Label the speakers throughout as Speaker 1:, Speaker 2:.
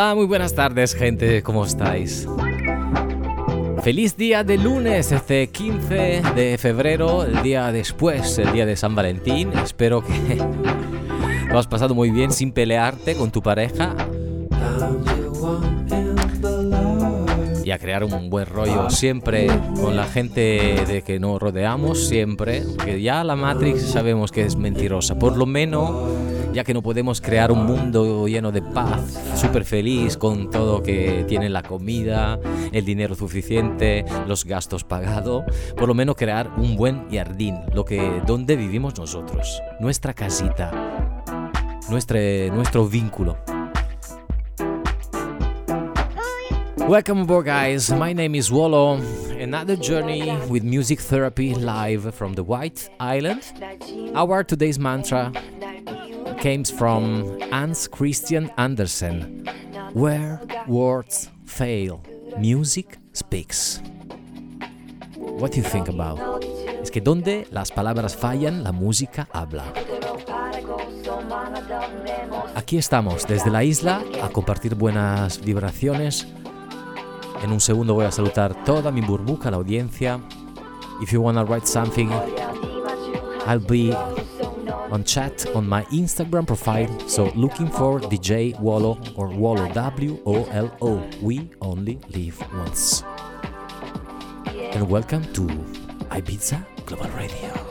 Speaker 1: Hola, muy buenas tardes gente, ¿cómo estáis? Feliz día de lunes, este 15 de febrero, el día después, el día de San Valentín. Espero que lo has pasado muy bien sin pelearte con tu pareja. Y a crear un buen rollo siempre con la gente de que nos rodeamos, siempre. Que ya la Matrix sabemos que es mentirosa. Por lo menos ya que no podemos crear un mundo lleno de paz, súper feliz con todo que tiene la comida, el dinero suficiente, los gastos pagados, por lo menos crear un buen jardín, lo que donde vivimos nosotros, nuestra casita, nuestro, nuestro vínculo. Welcome aboard, guys. My name is Wallo. Another journey with music therapy live from the White Island. Our today's mantra comes from Hans Christian Andersen. Where words fail, music speaks. What do you think about? Es que donde las palabras fallan, la música habla. Aquí estamos, desde la isla, a compartir buenas vibraciones. En un segundo voy a saludar toda mi burbuja, la audiencia. If you wanna write something, I'll be on chat on my Instagram profile. So looking for DJ Wallo or Wallo W O L O. We only live once. And welcome to Ibiza Global Radio.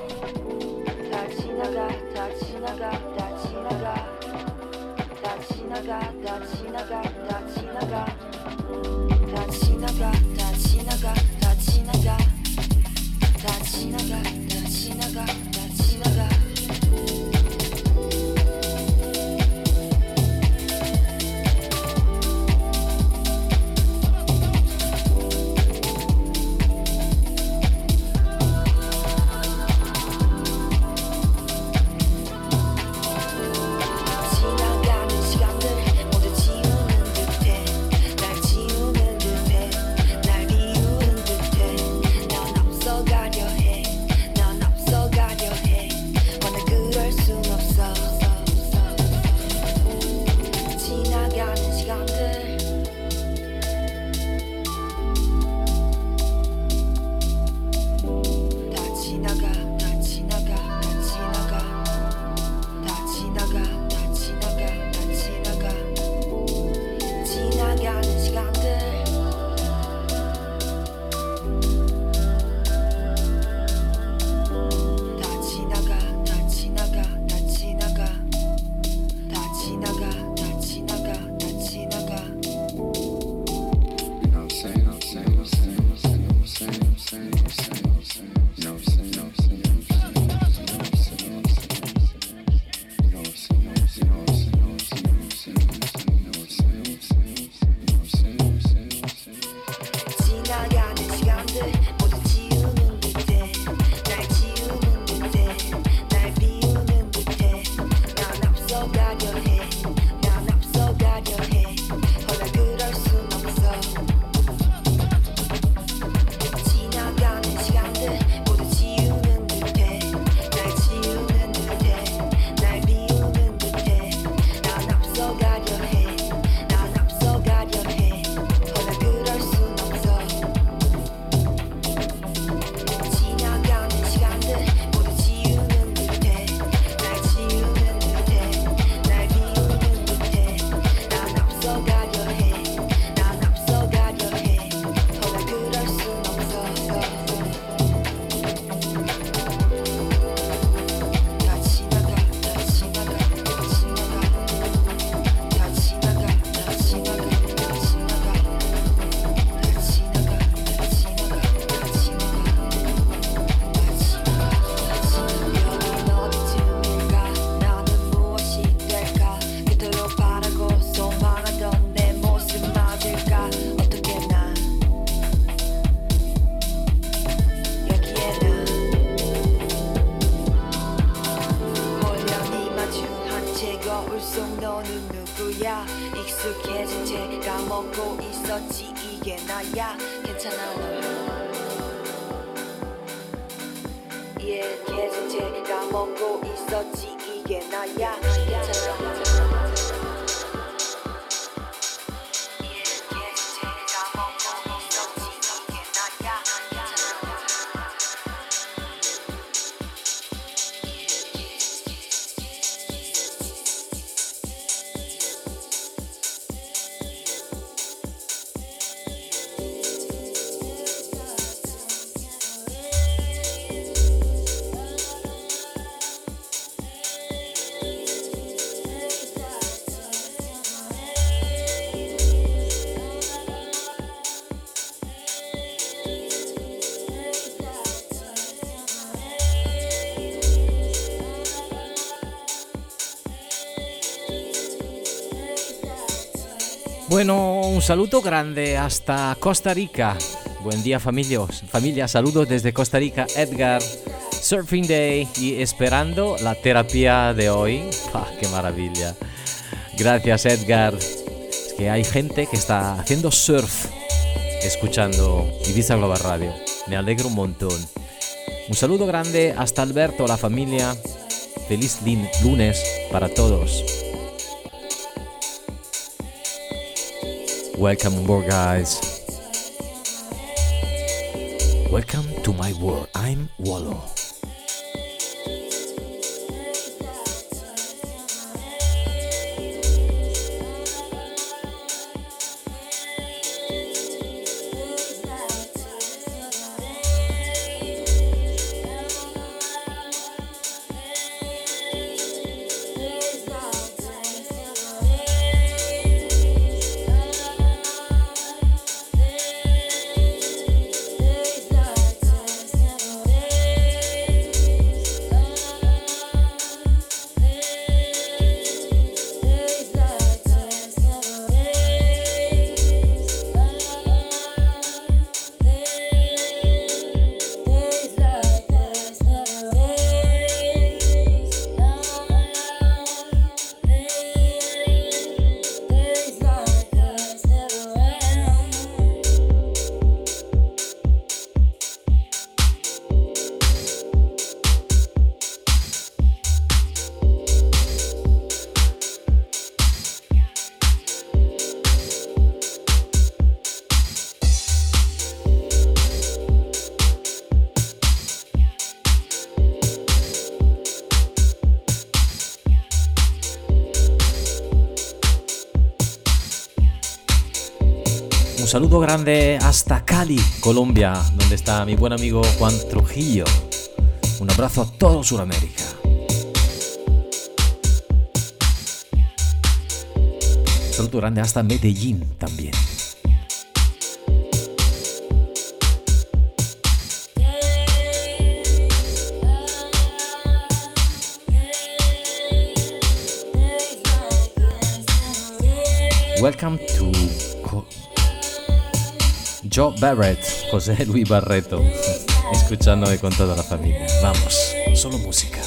Speaker 2: Saludo grande hasta Costa Rica. Buen día familia, familia, saludos desde Costa Rica, Edgar. Surfing Day y esperando la terapia de hoy. Ah, ¡Qué maravilla! Gracias Edgar. Es que hay gente que está haciendo surf escuchando Ibiza Global Radio. Me alegro un montón. Un saludo grande hasta Alberto, la familia. Feliz lunes para todos. Welcome aboard, guys. Welcome to my world. I'm Wallow. Un saludo grande hasta Cali, Colombia, donde está mi buen amigo Juan Trujillo. Un abrazo a todo Sudamérica. Un saludo grande hasta Medellín también. Joe Barrett, José Luis Barreto, escuchándome con toda la familia. Vamos, solo música.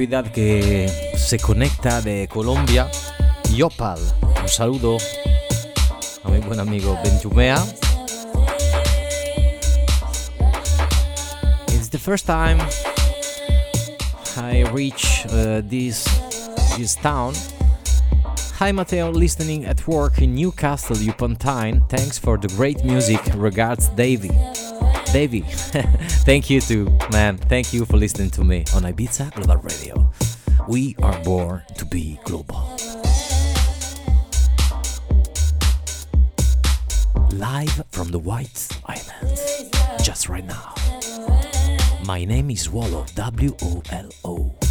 Speaker 3: Ciudad que se conecta de Colombia, Yopal. Un saludo a mi buen amigo Benjumea. It's the first time I reach uh, this this town. Hi Matteo, listening at work in Newcastle upon Tyne. Thanks for the great music. Regards, Davy. Davy, thank you too, man. Thank you for listening to me on Ibiza Global Radio. We are born to be global. Live from the White Islands, just right now. My name is Wallo, W O L O.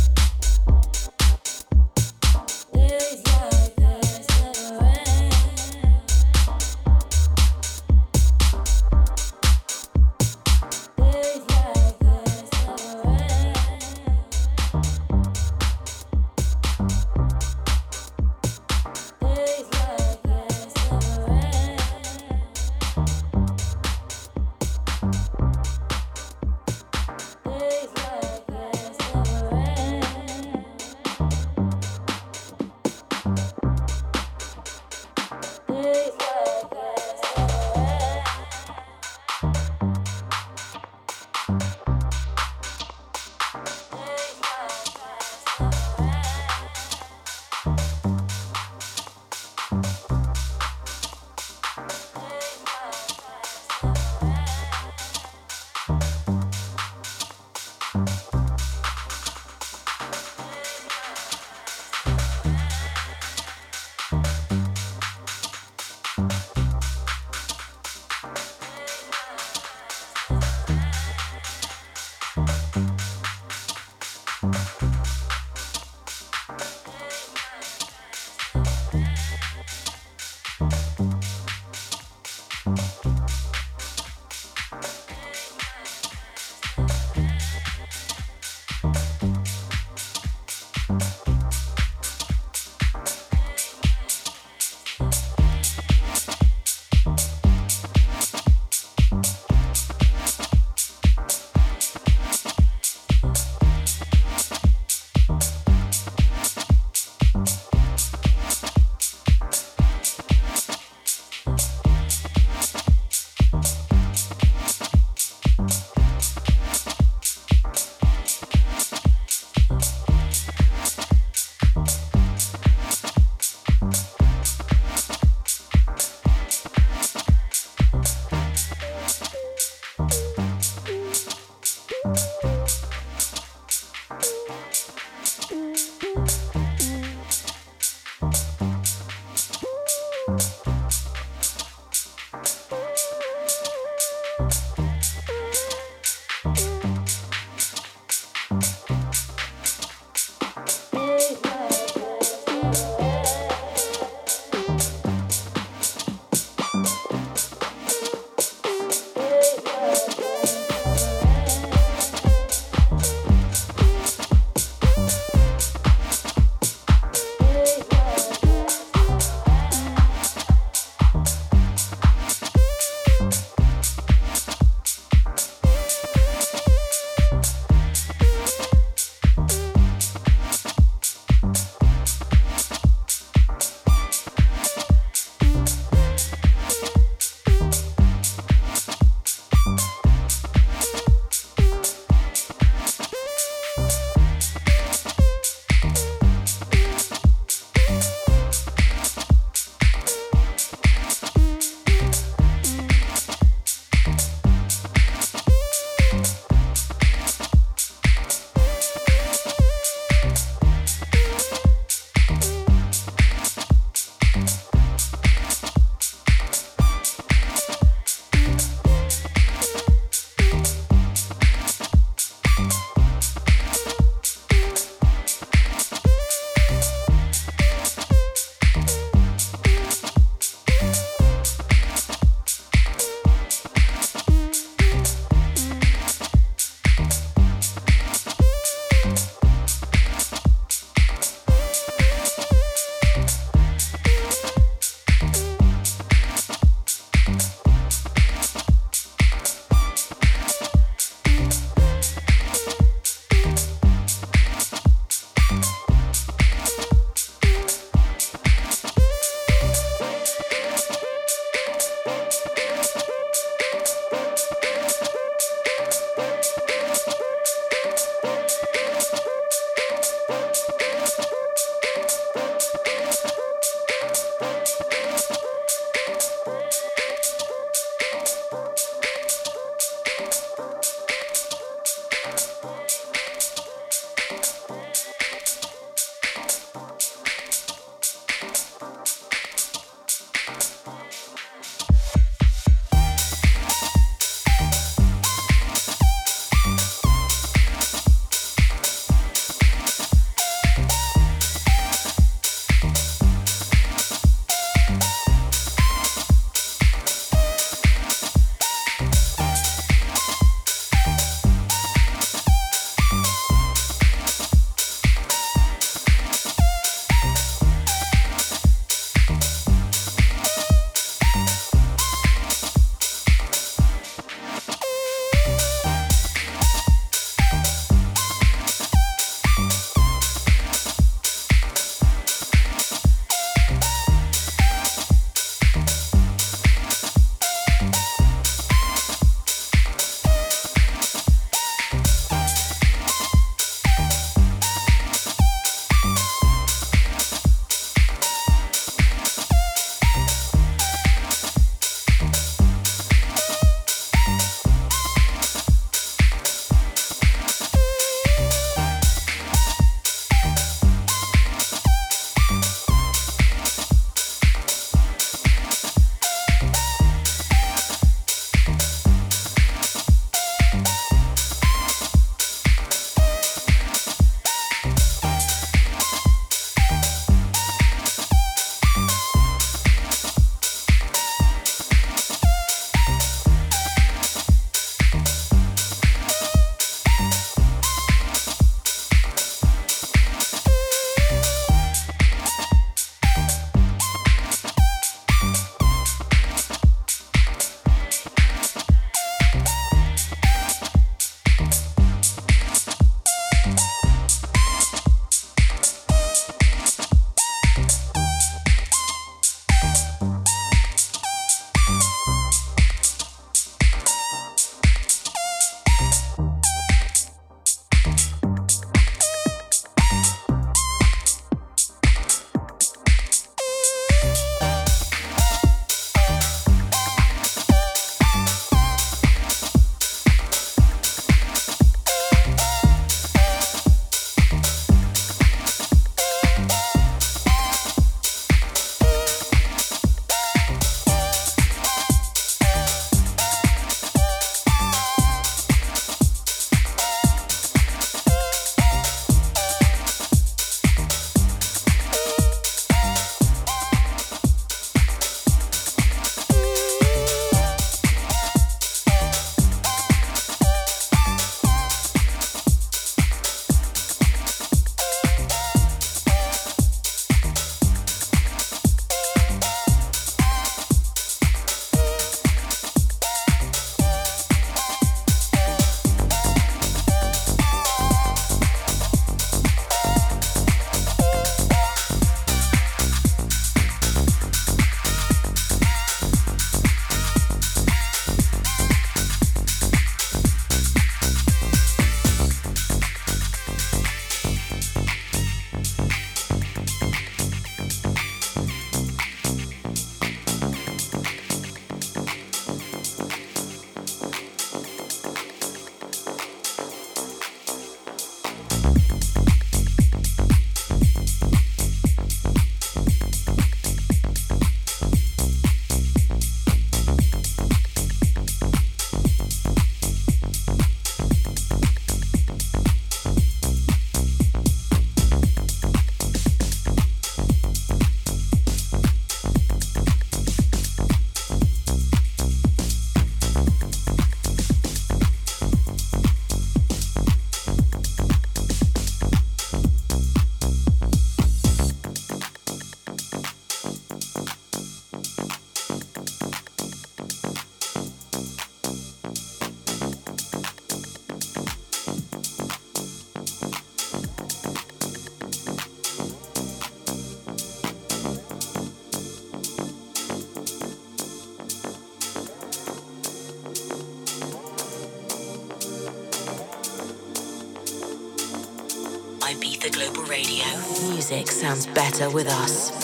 Speaker 4: sounds better with us.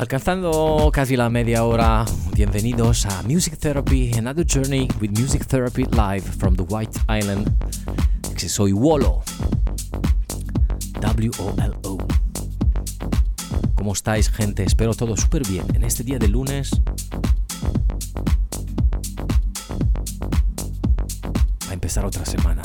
Speaker 3: Alcanzando casi la media hora, bienvenidos a Music Therapy, another journey with Music Therapy live from the White Island. Soy Wolo. W-O-L-O. ¿Cómo estáis, gente? Espero todo súper bien. En este día de lunes a empezar otra semana.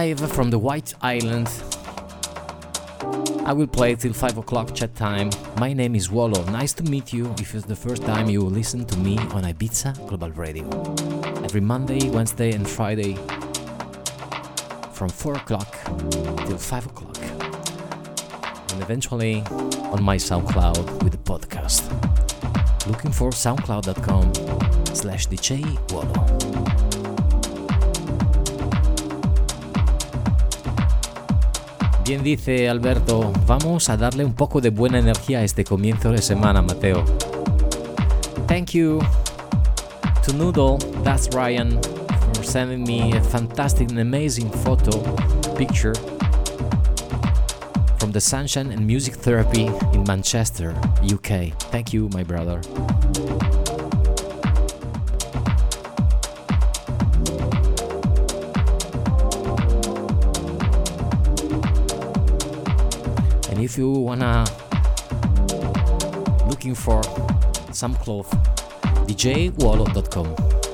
Speaker 3: Live from the White Island. I will play till 5 o'clock chat time. My name is Wallo. Nice to meet you if it's the first time you listen to me on Ibiza Global Radio. Every Monday, Wednesday, and Friday from 4 o'clock till 5 o'clock. And eventually on my SoundCloud with the podcast. Looking for soundcloud.com slash DJ Wallo. Bien dice Alberto, vamos a darle un poco de buena energía a este comienzo de semana, Mateo. Thank you to Noodle, that's Ryan, for sending me a fantastic and amazing photo, picture from the Sunshine and Music Therapy in Manchester, UK. Thank you, my brother. And if you wanna looking for some clothes, djwallo.com.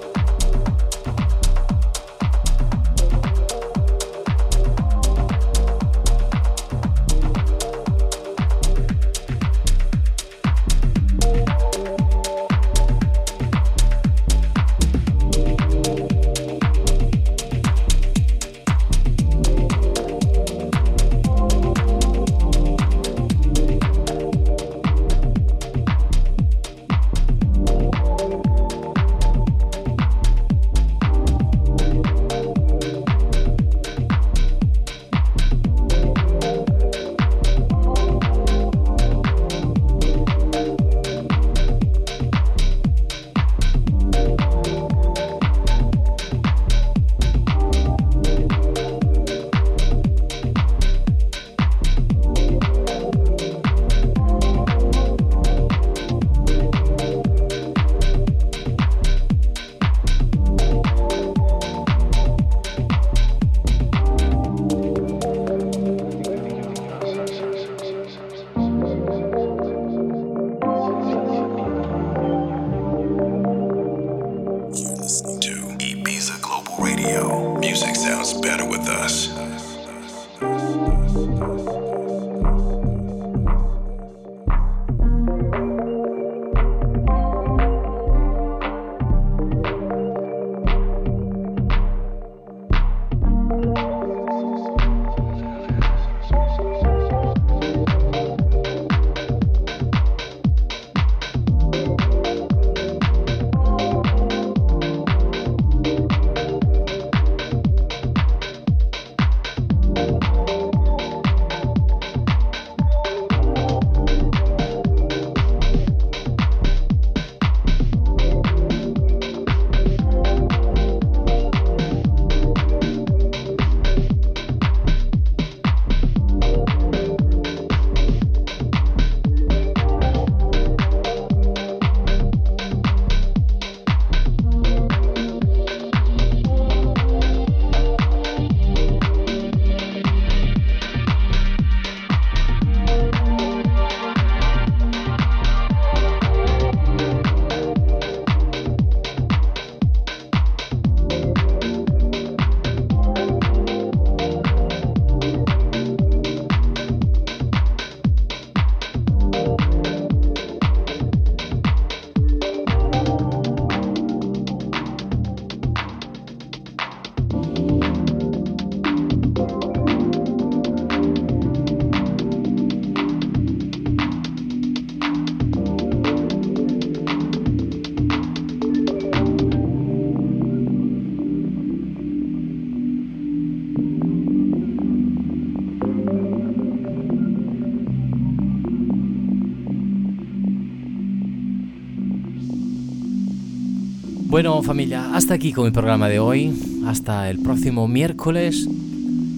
Speaker 3: Bueno, familia, hasta aquí con el programa de hoy. Hasta el próximo miércoles.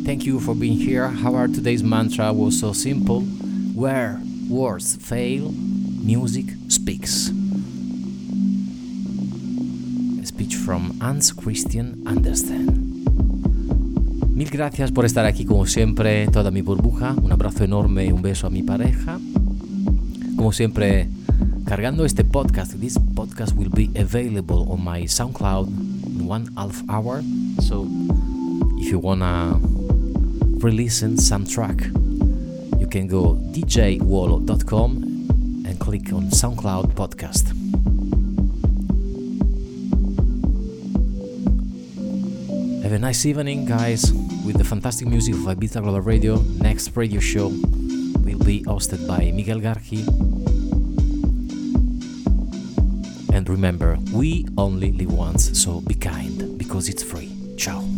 Speaker 3: Thank you for being here. Our today's mantra was so simple. Where words fail, music speaks. A speech from Hans Christian Andersen. Mil gracias por estar aquí como siempre, toda mi burbuja. Un abrazo enorme y un beso a mi pareja. Como siempre, cargando este podcast. This podcast will be available on my SoundCloud in one half hour. So If you wanna re-listen some track, you can go djwolo.com and click on SoundCloud podcast. Have a nice evening, guys, with the fantastic music of Ibiza Global Radio. Next radio show will be hosted by Miguel Garki. And remember, we only live once, so be kind because it's free. Ciao.